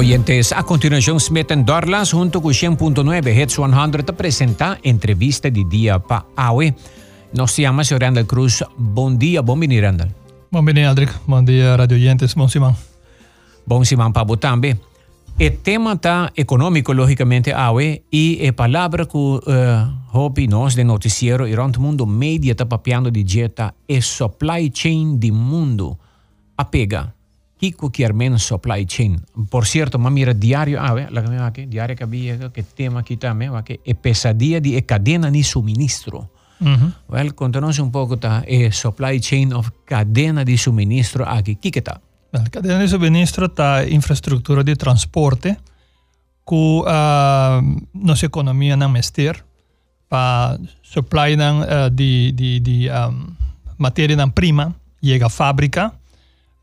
Oyentes, a continuación Smith Dorlas junto con 100.9 Hits 100 te presenta entrevista de día pa AWE. Nos llama Sr. Randall Cruz. Bom dia, bom venir Randall. Bom venir Aldric, bom dia radio oyentes, bom Simão. Bom Simão para tambe. O tema está econômico, logicamente, AWE, e a palavra que uh, hopi nós de noticiero e rond mundo media está papiando de dieta é supply chain de mundo. Apega. Kiko menos supply chain. Por cierto, ma mira diario, ah, la que aquí, diario que había que tema aquí también, que es pesadilla de cadena de suministro. Uh -huh. Well, contanos un poco ta e supply chain of cadena de suministro aquí. ¿Qué está? Well, cadena de suministro está infraestructura de transporte que uh, nossa economia não mester para supply ng, uh, de, de, de um, matéria prima chega à fábrica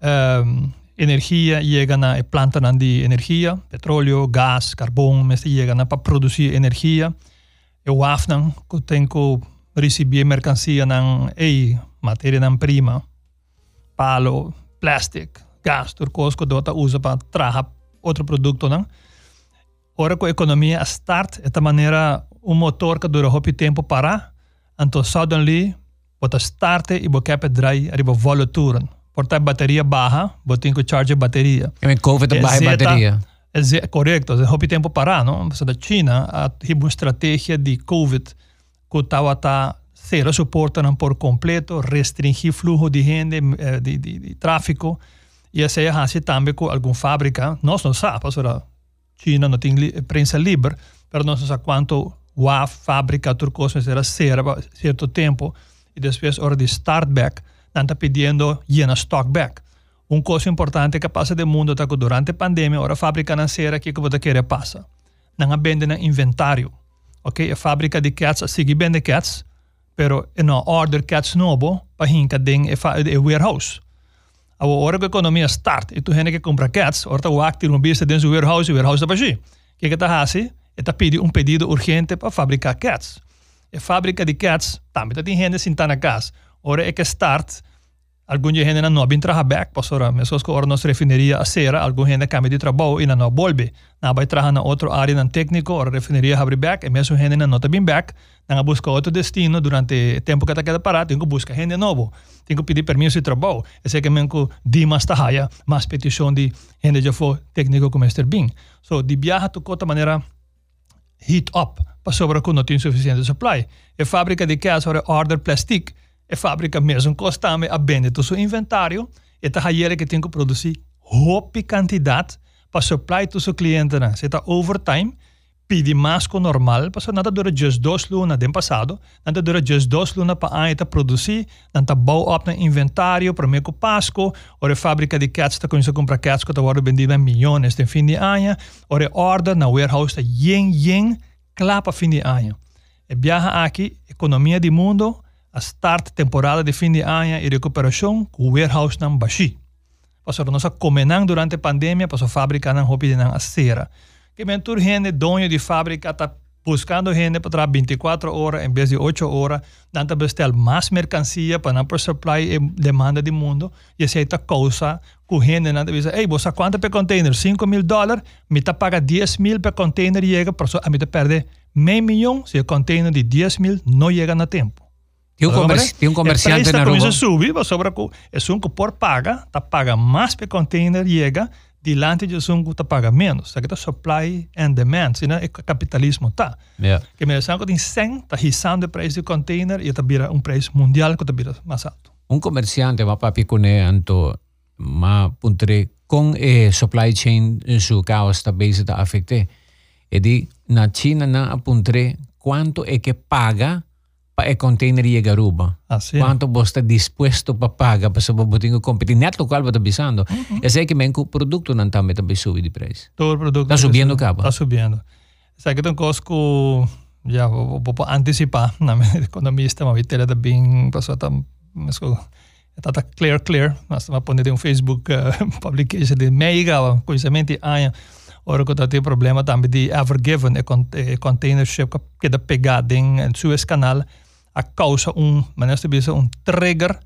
um, energia llega na planta de energia, petróleo, gás, carbono, mas chega na para produzir energia. Eu afnan que tem que receber mercancia na ei matéria na prima, palo, plástico, gás, turcos que dota usa para trazer outro produto não. Ora que a economia start de maneira um motor que dura muito tempo para, então suddenly bota start e boca drai arriba volo turno portar bateria baixa, botem que charge bateria. E COVID é baixa bateria. É correto, é houve tempo parar, não? Mas da China, a uma estratégia de COVID que estava a ser suporta por completo, restringir fluxo de gente, eh, de, de, de tráfego, e essa é assim também com alguma fábrica, nós não sabemos, a China não tem prensa livre, mas nós não sabemos quanto a fábrica turcosa será ser certo tempo, e depois hora de start back, está pedindo llena stock back. Um coisa importante que passa do mundo é que durante a pandemia, a fábrica nascera que você quer passa. Não vende no inventário. Ok? A fábrica de cats sigue vende cats, pero não order cats novo para hinka ding e warehouse. A hora que a economia start e tu gente que compra cats, ora tu actir um business dentro do warehouse, o warehouse está baixo. O que que tá fazendo? Está pedindo um pedido urgente para fabricar cats. A fábrica de cats também tem gente sentando na casa. Ora que start algum gente não vem trabalhar back pastora mesmo que ora nós refineria a cera algum gente cambia de trabalho e não volve não vai trabalhar na outra área na técnico ora refineria abre back e mesmo gente não está bem back. Não busca outro destino durante tempo que está queda parado tem que buscar gente novo tem que pedir permisso de trabalho esse é que mesmo de mais tahaia mais petição de gente já foi técnico como Mr. Bing. So de viaja tu outra maneira heat up para que não tem suficiente supply. E fábrica de casa order plastic a fábrica mesmo costame a vender todo seu inventário e tá aí que tem que produzir hope quantidade para supply to seu cliente né? Se tá overtime, pede mais que o normal, porque nada dura just dois lunas do passado, nada dura just dois lunas para aí tá produzir, nada bau up no inventário para meio Páscoa, ou a fábrica de cats tá começando a comprar cats que tá agora vendida milhões no fim de ano, ou a order na warehouse tá yen yen, clapa fim de ano. E viaja aqui, economia do mundo, a start temporada de fim de ano e recuperação com o warehouse não baixi. Pastor, nossa comenang durante a pandemia, pastor fábrica não hopi não acera. Que mentur gente dono de fábrica tá buscando gente para trabalhar 24 horas em vez de 8 horas, dando bestel mais mercancia para não supply e demanda do mundo, e essa é a causa que gente não diz, ei, você quanto per container? 5 mil dólares, me tá paga 10 mil per container chega, a me perde meio milhão se o container de 10 mil não chega no tempo. Tem um, comerci tem um comerciante na sobra que é um que por paga, tá paga mais para container chega, delante de que tá paga menos. Isso aqui tá supply and demand, senão é capitalismo tá. Yeah. Que me que tem 100, tá risando o preço de container e tá vira um preço mundial que tá vira mais alto. Um comerciante va papi cune anto ma puntre com e supply chain su caos tá base tá afecte. E di na China na apuntre quanto é que paga pa e container e garuba. Ah, sì. Quanto você está disposto para pagar para botar o competir net local está bisando. Uhum. É que men o produto não está metendo subir de preço. Todo o produto está subindo cabo. Está subindo. Sai que tem coisa que já vou, vou antecipar na economista, mas ele está bem, passou tá mas está tá clear clear, mas estamos pondo um Facebook uh, publication de mega conhecimento aia. Ora que tem problema também de Evergiven, e container ship que da pegada em Suez Canal a causa um, mas nós tivemos um trigger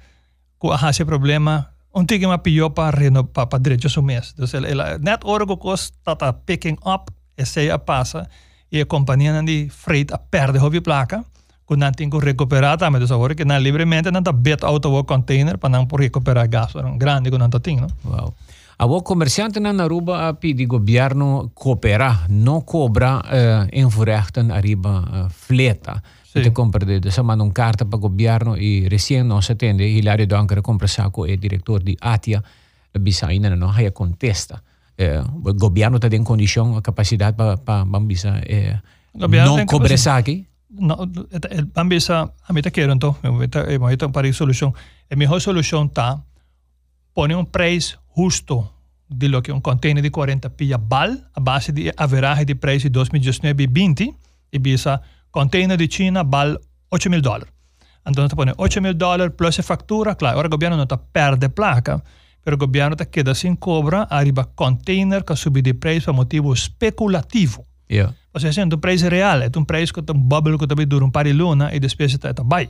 que há esse problema um tigre uma pior para reno para para direito o mês. Então ela net que cost tá picking up e sei a passa e a companhia não de freight a perde hobby placa quando não tem que recuperar também então agora que não livremente não tá bet auto o container para não por recuperar gas um grande quando não tem, não? Wow. A o comerciante na Aruba a pedi governo cooperar, não cobra uh, em arriba uh, fleta. Sì. Te compra de, manda un carta para governo e recien non si attende Hilario Donker compra sacco e direttore di Atia la bisaina non ha contesta eh, il governo sta in condizione capacità per pa, pa, bisa eh, non cobre sacchi no, ambisa a mí te quiero entonces, hemos visto para solución. La mejor solución está poner un precio justo de lo que un container de 40 pilla bal a base de average de precio de 2019 y 20 y bisa container de China vale 8 mil dólares. Entonces te pone 8 mil dólares plus factura. Claro, ahora el gobierno no te perde placa, pero el gobierno te queda sin cobra arriba container que sube de precio por motivo especulativo. Yeah. O sea, es un precio real, es un precio que un bubble que te dura un par de luna y después está ahí.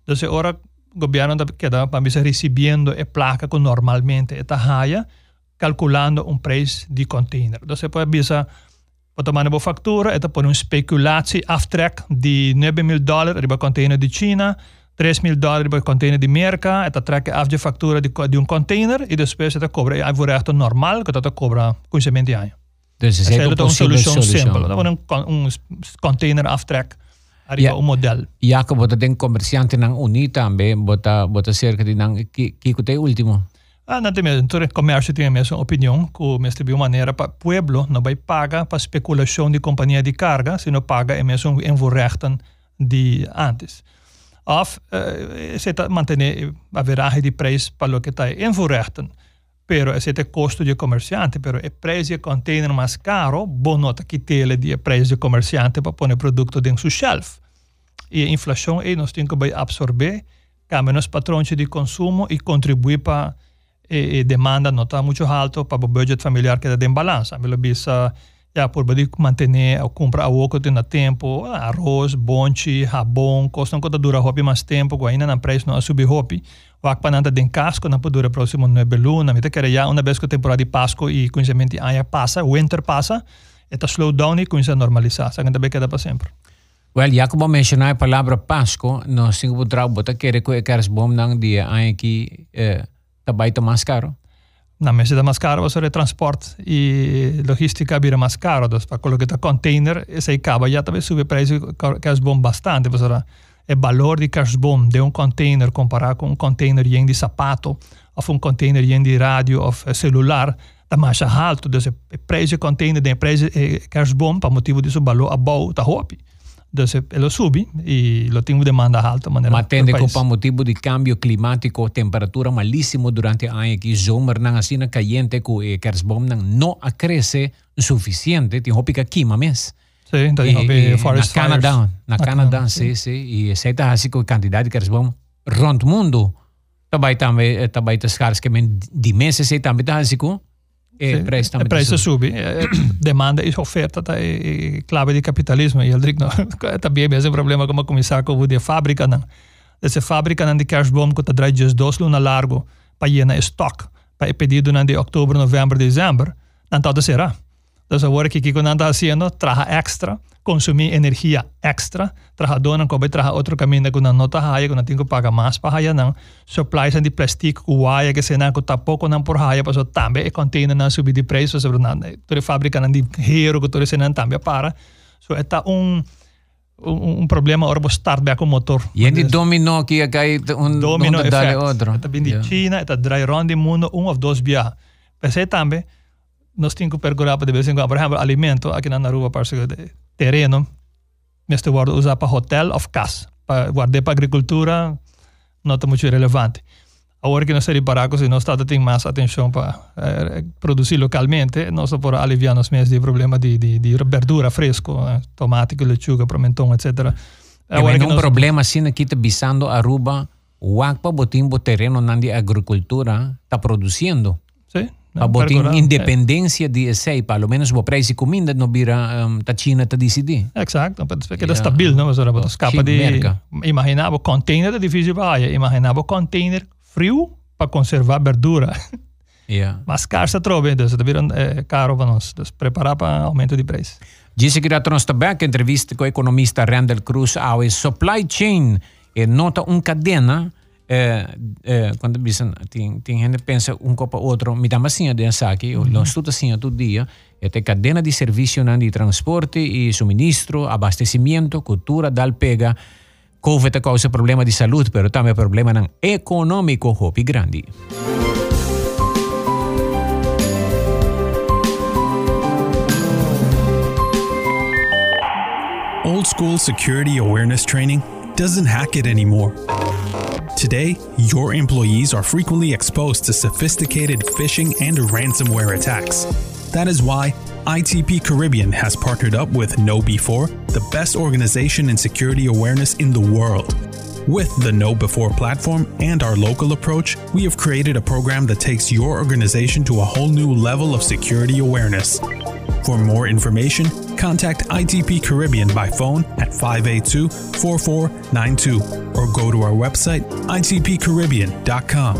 Entonces ahora el gobierno te queda para recibiendo la placa que normalmente está haya, calculando un precio de container. Entonces puede bisa Wat de boa factura, esta por uma speculatie aftrek de 9 mil dólares riba container de China, 3 mil dólares riba container de Merca, esta trek af de factura de, de um container e depois esta cobra e voor echt normal, que esta cobra conhecimento de Dus is een solução simples. Dat wordt een, een container aftrek arriba ja, un model. Ja, que bota den comerciante nang uni também, bota bota cerca de nang que que Ah, não tem mesmo. Então, o comércio tem a mesma opinião, que o mestre de maneira para o pueblo vai pagar para especulação de companhia de carga, se não paga é mesmo em rechten de antes. Of uh, se está manter a veragem de preço para o que está em rechten, pero esse é custo de comerciante, pero o preço de container mais caro, bom nota que tele de preço de comerciante para pôr produto dentro do shelf. E a inflação aí nós temos que absorver, cambia nos patrões de consumo e contribuir para e, demanda não está muito alto para o budget familiar que está em balança. Me bisa já por poder manter ou comprar o que tem tempo, arroz, bonche, rabão, costa não dura hobby mais tempo, que ainda não preço não subir hobby. O que para den casco não durar próximo nove luna, me quer já uma vez que a temporada de Páscoa e conhecimento aia passa, winter passa, está slow down e começa a normalizar, sabe que queda para sempre. Well, já como mencionar a palavra Páscoa, nós temos que que é que é que bom não dia aqui eh, está mais caro? Não, mas é mais caro sobre transporte e logística vira mais caro. Então, para colocar container, esse acaba já também sube o preço carbono bastante. Porque o valor de carbono de um container comparado com um container de sapato ou um container de rádio ou celular está mais alto. Então, o preço de container de preço de carbono, para motivo disso, o valor above está alto. Entonces, lo sube y lo tengo demanda alta. Manera Mas tende com o motivo de cambio climático, temperatura malíssimo durante a ano que zomer nang asina caliente que o kersbom no acresce suficiente, tem hopi que queima mes. Sí, então hopi forest na Canadá, na Canadá, sim, sim. E é assim a quantidade de kersbom rond mundo. Também também também tas caras que men de meses também tá assim e sì, precio, e precio sube. Eh, demanda e oferta tá é clave de capitalismo. E diz, não, também é um problema como começar com a fábrica. Não. Essa fábrica não de cashbom que está traz dias dois luna largo para llenar estoque. Para pedido não de outubro, novembro, dezembro. Não todo será. Então agora que que não está fazendo, traga extra consumir energia extra, trabajador ko ba traha outro caminho que não nota haya que não tem que pagar mais para haya não, supplies de plástico que waya que se não que tá pouco não por haya, para também e container não subir de preço, sobre não, toda fábrica não de hero que toda se não também para. So está um um, um problema ora start back o motor. E de dominó que cai um domino effect. outro. Está vindo de China, está dry run de mundo um ou dois viagens. Pensei também nós temos que percorrer para de vez em quando, por exemplo, alimento aqui na Naruba, parece que terreno, neste guarda usar para hotel ou casa. Para guardar para agricultura, não está muito relevante. Agora que nós estamos parados e nós estamos tendo mais atenção para eh, produzir localmente, nós podemos aliviar os mesmos de problema de, de, de verdura fresco, eh, tomate, lechuga, pimentão, etc. Agora que um nós... problema assim aqui está bisando Aruba, o aqua botimbo terreno na agricultura está produzindo. Pa de essay, pelo menos o preço de comida não vira um, ta China ta decidi. Exato, porque é stabil, não? Mas era de imaginava container é difícil para imaginava container frio para conservar verdura. Yeah. Mas caro trove, dus dat weer eh, caro van ons. Dus preparar para aumento de preço. Disse que nós também entrevista com o economista Randall Cruz ao supply chain e nota um cadena eh, eh, quando dizem tem tem gente pensa um copo outro me dá assim de aqui mm -hmm. nós tudo assim todo dia é tem cadena de serviço de transporte e suministro abastecimento cultura dal pega COVID causa problema de saúde pero também problema econômico hopi grande Old school security awareness training doesn't hack it anymore. Today, your employees are frequently exposed to sophisticated phishing and ransomware attacks. That is why ITP Caribbean has partnered up with KnowBe4, the best organization in security awareness in the world. With the Know Before platform and our local approach, we have created a program that takes your organization to a whole new level of security awareness. For more information, contact ITP Caribbean by phone at 582 4492 or go to our website itpcaribbean.com.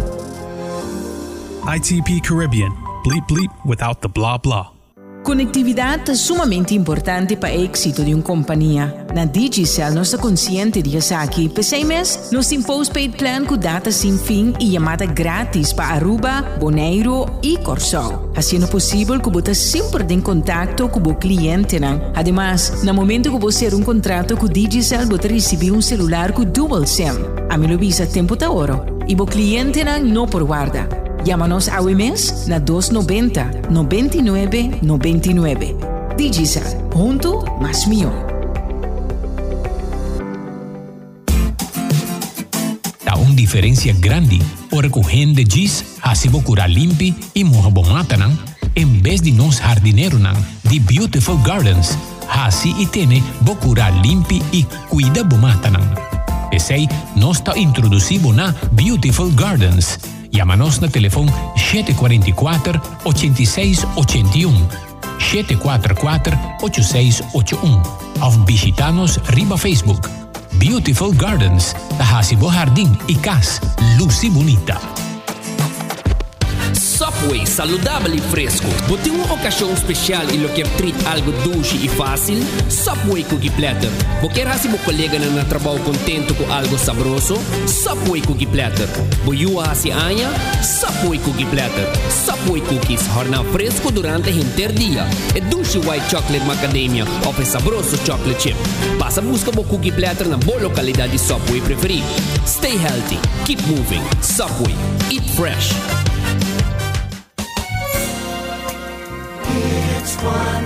ITP Caribbean, bleep bleep without the blah blah. Connectività è sumamente importante per l'exito di una compagnia. Na Digicel nós consciente de que per sei meses nós tem postpaid plan com data sem fim e chamada grátis para Aruba, Bonaire e Corsol. Assim é possível que você sempre em contato com o cliente. Ademais, no momento que você um contrato com Digicel, você recebe um celular com dual SIM. A me lo visa tempo da ouro. E o cliente não por guarda. Llámanos a WMS na 290 99 99. Digicel, junto más mío. Há uma diferença grande. Ora que o rende diz, assim vou curar limpe e morra bomata, não? Em vez de nós jardineiro, não? De Beautiful Gardens. Assim e tene, vou curar limpe e cuida bomata, não? Esse aí, nós está introduzindo na Beautiful Gardens e a nos no telefone 744 8681 744 8681 of visitanos riba Facebook. Beautiful Gardens, Tajasibo Jardín y Cas, Lucy Bonita. Subway saudável e fresco. Você tem uma ocasião especial e quer treat algo doce e fácil? Subway Cookie Platter. Você quer receber colega na trabalho contente com algo saboroso? Subway Cookie Platter. Você hasi anha? Subway Cookie Platter. Subway Cookies horna fresco durante o inteiro dia. É doce white chocolate macadamia ou é saboroso chocolate chip. Passa busca o cookie platter na boa localidade de Subway preferido. Stay healthy. Keep moving. Subway. Eat fresh. It's 100.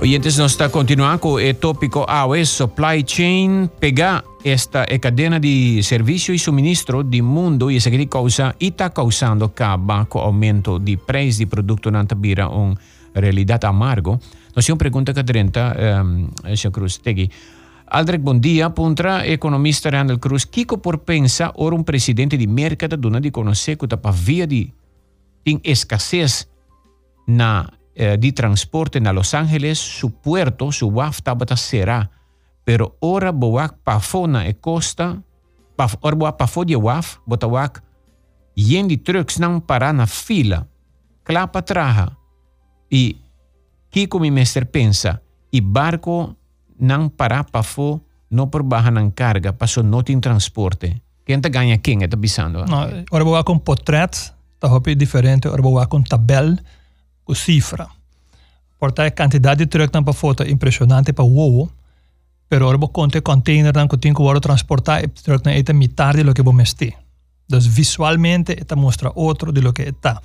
Oyentes, nos está continuando con el tópico AOS Supply Chain, pegar esta cadena de servicio y suministro del mundo y esa que causa y está causando caba con aumento de precio de producto en tabira un realidade amargo. Uma pergunta que trenta, um. Cruz Tegui. Aldrich, bom dia. Puntra economista Randall Cruz, Kiko por pensa ora um presidente de mercado dona de conhecer que para via de tem escassez na eh, de transporte na Los Angeles, su puerto, su WAF tabata será, pero ora boak pa fona e costa, pa, ora boak pa fo de WAF, bota wak yen de trucks não parar na fila, clapa traha, e Kiko mi mestre pensa, e barco não para para fo, não por barra não carga, passou não tem transporte. Quem tá ganha quem? Está pensando? Não, ora vou com portrait, tá hopi diferente, ora vou com tabel, com cifra. Porta a quantidade de truck para foto impressionante para o pero ora vou contar container não que tem que transportar, truck não é metade do que vou mesti. Dus visualmente, está mostra outro de lo que está.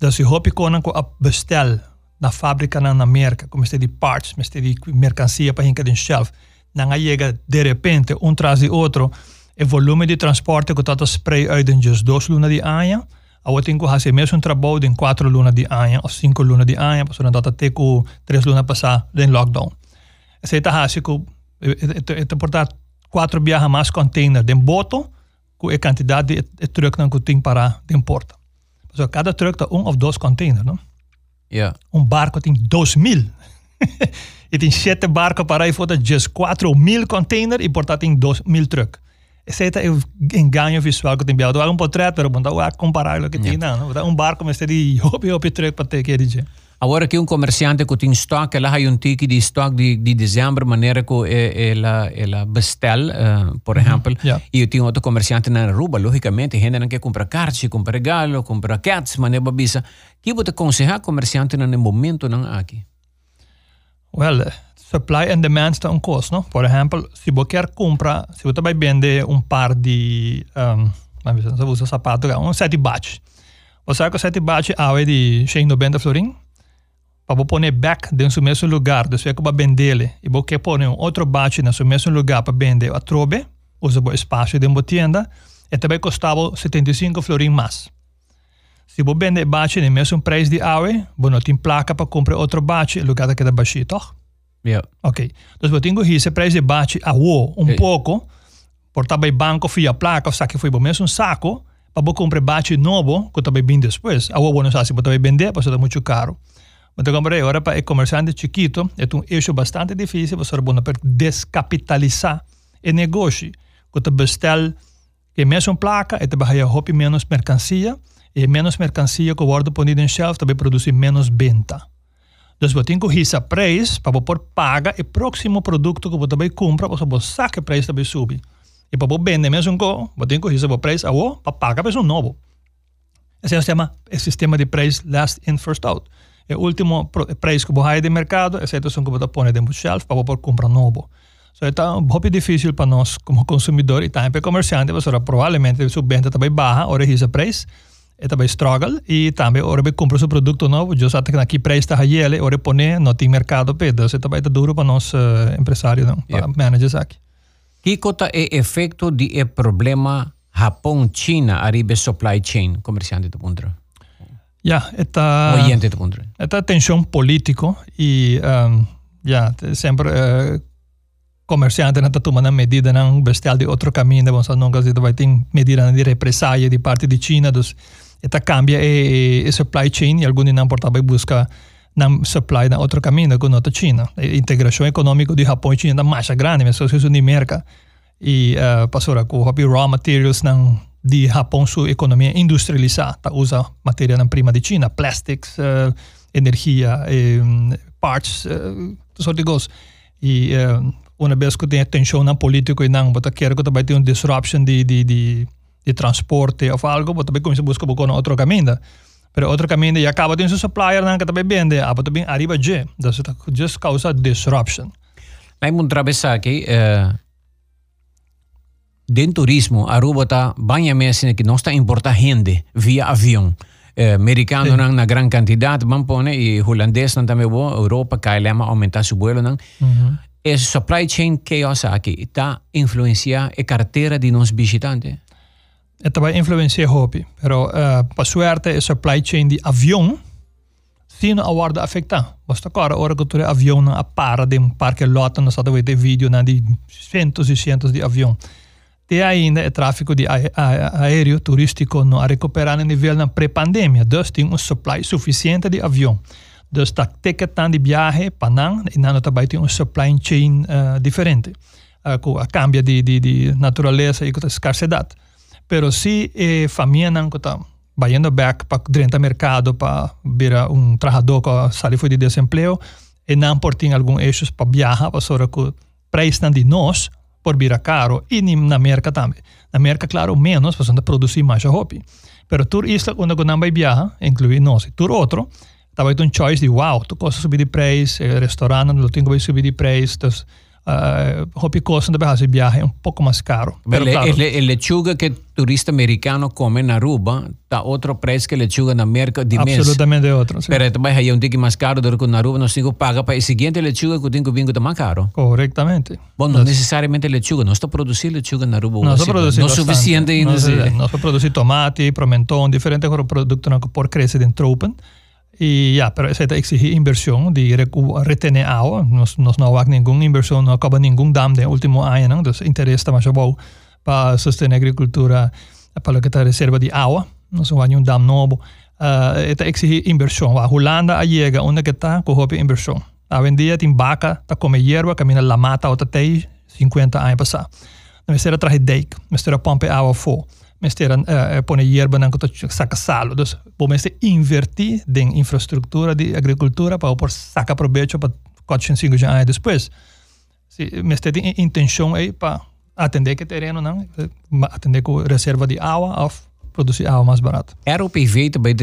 Dus je hopi konan ko bestel na fábrica na América, como este de parts, este de mercancia para hincar em shelf, não chega de repente um traz de outro, o volume de transporte que está spray uit in just duas lunas de ano, a outra que fazer mesmo um trabalho em quatro lunas de ano ou cinco lunas de ano, para não até com três lunas passar em lockdown. Essa está fazendo que é quatro viagens mais container de boto com a quantidade de truck que tem para de importa. So, cada truck tem um ou dois containers, não? Ja. Um barco tem 2 mil. e tem sete barcos para aí fora, just 4 mil containers e portanto tem 2 mil truck. Esse é o engano visual que tem enviado. Há um portrait, mas não dá comparar o que tem, não. Um barco, mas tem de hopi hopi truck para ter que dizer. Agora que um comerciante que tem estoque, ela tem um ticket de estoque de, de dezembro, maneira que ela, ela bestel, uh, por exemplo, yeah. e eu tenho outro comerciante na rua, logicamente, gente não quer comprar cartas, comprar regalo, comprar cats, maneira babisa. Que você aconselhar comerciante no momento não aqui? Well, supply and demand está um custo, não? Por exemplo, se você quer comprar, se você vai vender um par de, um, você usa sapato, um sete batch. Você sabe que o sete batch é de 190 florim? Para você pôr back dentro do mesmo lugar, depois que você vender e você pôr um outro batch no mesmo lugar para vender a trobe, usa o espaço dentro da tienda, e também custava 75 florim mais. Se você vende batch no mesmo preço de AUE, você não tem placa para comprar outro batch, o lugar que é baixo, toch? Yeah. Ok. Então, você tem que esse preço de batch a um okay. pouco, por também banco a placa, ou que foi o mesmo saco, para você comprar batch novo, que também vem depois. A O não sabe se você vai vender, porque é muito caro. Mas agora, agora para o comerciante chiquito, é um eixo bastante difícil, você bom para descapitalizar o negócio. Você bestel que mesmo placa, também vai menos mercancia, e menos mercancia que você põe em shelf, também produz menos venda. Então, você tem que esse preço para você pagar o próximo produto que você vai comprar, você vai sacar o preço também subir. E para você vender mesmo, você tem que esse preço para pagar o novo. Esse é o sistema, o sistema de preço last in, first out o último preço que você de mercado, é a situação que você põe dentro do shelf para você comprar novo. So, é um pouco difícil para nós como consumidor e também para comerciante, você provavelmente sua venda também baixa, ora esse preço, e também struggle, e também você compra seu produto novo, já sabe que aqui preço está ele, ora põe, não tem mercado, então também é duro para nós uh, empresários, não, para yep. managers aqui. Que é o efeito do problema Japão-China arriba supply chain, comerciante do mundo? Ja, esta, Oyente te pondré. esta tensión político y um, ja, sempre uh, comerciante na tomando medida não bestial de outro caminho, vamos nunca se vai ter medida de represália de parte de China, dus esta cambia e, e supply chain e alguns não portava busca na supply na outro caminho com outra China. A integração econômica de Japão e China é mais grande, mas isso é de merca e uh, passou com raw materials não de Japão sua economia industrializada, usa matéria-prima de China, plastics, uh, energia, um, parts, tudo de coisas. E uma vez que tem tensão na política e não, você quer que também tenha uma disruption de, de, de, de transporte ou algo, você também começa a buscar um outro caminho. Pero outro caminho e acaba tendo um supplier que também vende, ah, também arriba já, isso just causa disruption. Mas um travessa aqui, uh, den turismo, Aruba está banha mesmo que não está importar gente via avião. Eh, americano sí. na gran cantidad, van pone, e holandês não também bom, Europa KLM aumentar seu vuelo não. Uhum. Esse supply chain chaos aqui está influenciar a carteira de nos visitantes. Esta vai influenciar hobby, pero uh, para suerte a supply chain de avião sim a guarda afetar. Basta agora, hora que tu avião a para de um parque lota, nós estamos a ver vídeo de centos e centos de avião. E ainda o tráfego de aéreo turístico não a recuperar no nível na pré-pandemia. Dus tem um supply suficiente de avião. Dus está ticketando de viagem e não também tem um supply chain uh, diferente. Uh, com a cambia de, de, de natureza e com a escassidade. Pero se a família não está indo back para dentro do mercado para ver um trabalhador que sai de desemprego e não por ter algum eixos para viajar, para o preço de nós por vir a caro e na América também. Na América, claro, menos, porque não produzir mais roupa. Pero tur isla, quando não vai viajar, inclui nós, tur outro, talvez um choice de, wow, tu costa subir de preço, restaurante, não tem que subir de preço, uh, hopi costam de hacer viaje un poco más caro. Pero, claro, el, el, lechuga que turista americano come en Aruba está otro precio que lechuga en América de Absolutamente mes. otro. Sí. Pero também hay un ticket más caro do que en Aruba nos tengo paga para el siguiente lechuga que tengo vingo más caro. Correctamente. Bueno, no necesariamente lechuga, no está producir lechuga en Aruba. No está producir No suficiente. No, no, no está producir tomate, pimentón, diferentes productos por crecer en tropen. E ja, pero essa exige inversão de retener água. Nós, nós não há nenhuma inversão, não acaba nenhum dam no último ano, não? Então, interesse está mais bom para sustentar a agricultura para que está reserva de água. Nós não há nenhum dam novo. uh, ita exige inversión. Va Holanda a llega onde que está com hope inversión. Hoje em dia tem vaca, tá come hierba, caminha la mata outra tem 50 anos passar. Mestera traje dijk, mestera pompe água fo. Mestera uh, pone hierba na kota saca salo. Dus bom meste invertir em infraestrutura de agricultura para por saca proveito para 4 5 anos depois. Se meste tem intenção aí para atender que terreno não, atender com reserva de água ou produzir água mais barato. Era o PV também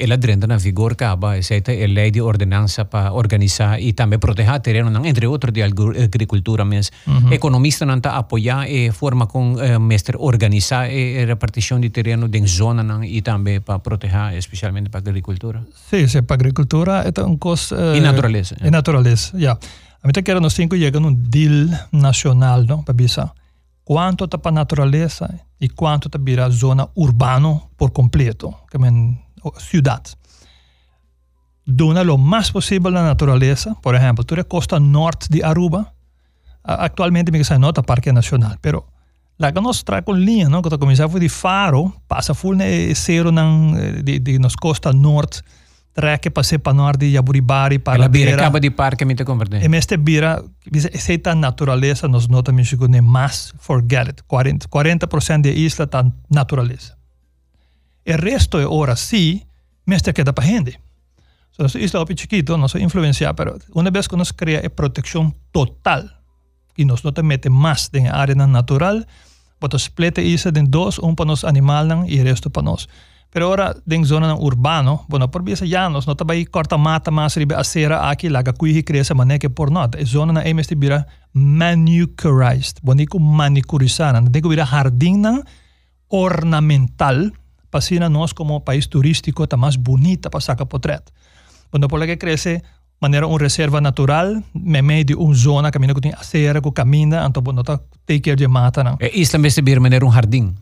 ela Drenta na vigor caba, é a lei de ordenança para organizar e também proteger terreno, entre outros de agricultura mas uhum. economista não está apoiar e forma com uh, mestre organizar a repartição de terreno em zona não, e também para proteger especialmente para agricultura. Sim, sim, para agricultura é um custo... Uh, e natureza. E natureza, já. Yeah. A mim quero nós temos que chegar num deal nacional, não, para bisa. Quanto está para a natureza e quanto está para a zona urbana por completo, que é cidade. Dona o mais possível na natureza, por exemplo, tu é costa norte de Aruba, atualmente me sai nota Parque Nacional, pero lá que nós com linha, não? Quando começava de Faro, passa full ne zero de, de, de nos costa norte, trekke passei para norte de Jaburibari para La bira acaba de parque me te converte. E meste bira, essa natureza nos nota México ne mais forget it. 40%, 40 de isla tá natureza. O resto é ora sim, meste queda para gente. So, essa isla é chiquito, não se influencia, pero uma vez que nós cria a proteção total e nós não mete mais na área natural, bota split a isla em dois, um para os animais e o resto para nós. Pero ora, ding zona ng urbano, bueno, por bisa llanos, no tabay corta mata mas ribe asera aki laga kuihi kresa maneke por not. E zona na emesti bira manucurized. Boniko manicurizaran. Digo bira jardín ng ornamental pasina nós como país turístico tá mais bonita para sacar potret. Quando por que cresce maneira uma reserva natural, me meio de uma zona caminho que tem acera, que caminha, então não tá take care de mata não. É isso também se bir maneira um jardim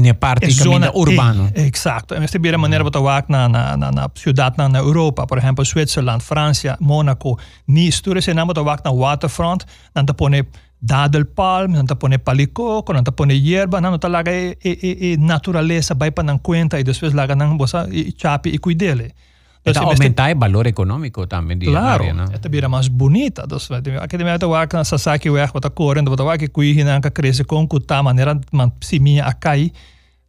na parte zona urbano. E, exacto. En este bira maneira bota wak na na na na ciudad na na Europa, por exemplo, Zwitserland, Francia, Monaco, ni sture se namo wak na waterfront, nan ta pone dadelpalm, nan ta pone palicoco, nan ta pone hierba, nan ta laga e, e, e, e naturaleza vai pa nan cuenta e después laga nan bosa e chapi e cuidele. Então, aumentar o valor econômico também de claro, área, não? Esta vira mais bonita. Dus, aqui de meta wak na sasaki weg wat correndo, wat wak kui hinan ka cresce com kuta maneira man simia akai.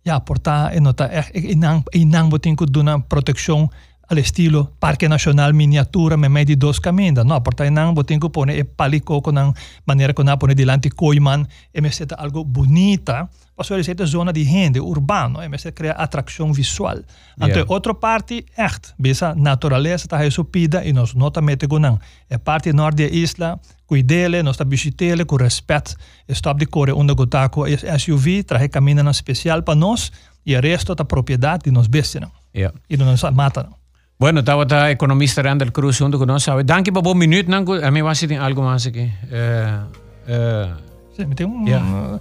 Ja, porta e nota inang inang botin ku duna proteção al estilo Parque Nacional Miniatura me meio de dois caminhos. Não, porta inang botin ku pone e palico com maneira que na pone dilante coiman e me seta algo bonita Passou a ser zona de renda urbano, e você cria atração visual. Então, yeah. outra parte, echt, bisa natureza está resupida e nós não também não. É parte norte da isla, cuidele, nós está visitele com respeito, stop de correr onde gotaco SUV, traje caminho especial para nós e o resto da propriedade de nós bestia. Yeah. E não nos mata. Bueno, estava a economista Randall Cruz junto conosco. Danke por um minuto. A mim vai ser algo mais aqui. Uh, uh, Sim, tem um... Yeah.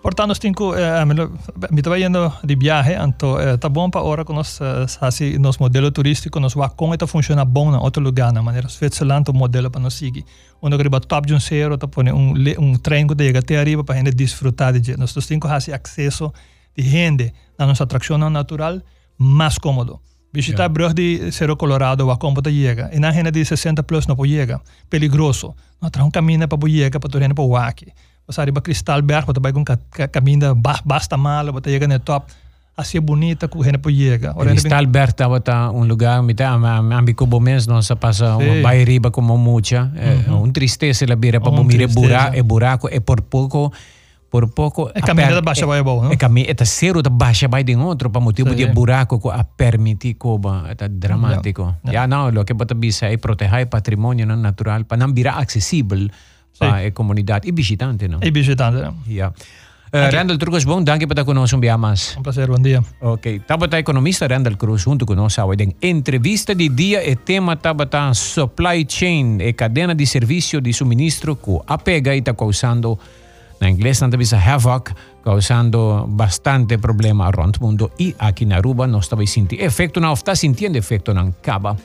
Portanto, tenho, eh, me estava indo de viagem, então eh, tá bom para hora que nós assim nosso modelo turístico nós vai como está funciona bom em outro lugar, na maneira Switzerland o modelo para nós seguir. Onde arriba top de um zero, tá põe um um trem que chega até arriba para a gente desfrutar de nós temos assim acesso de gente na nossa atração natural mais cômodo. Visitar yeah. Brug de Cerro Colorado, a como tá chega. E na gente de 60 plus não pode chegar. Peligroso. Nós traz um caminho para chegar para tu gente para o aqui. Você arriba Cristalberg, você vai com caminho basta mal, você chega no top. Assim é bonita que a gente pode chegar. Cristalberg estava um lugar, me tá, ambi cubo mês, nós passa uma bairiba como mucha. É um tristeza la bira para bomir buraco, é buraco, é por pouco por pouco é caminho da baixa vai bom, não? É caminho, é zero da baixa vai de outro para motivo de buraco que a permitir coba, é dramático. Já não, o que pode bisa é proteger o patrimônio natural para não virar acessível para a comunidade e visitante, não? E visitante, não? Yeah. Uh, Randall Trujos, bom, danke por estar conosco um dia mais. Um prazer, bom dia. Ok, estava a economista Randall Cruz junto conosco hoje em entrevista de dia e tema estava a supply chain e cadena de serviço de suministro que a pega e está causando La inglesa antes Havoc, causando bastante problema runt mundo y aquí en Aruba no estaba sintiendo efecto, no está sintiendo efecto en Caba.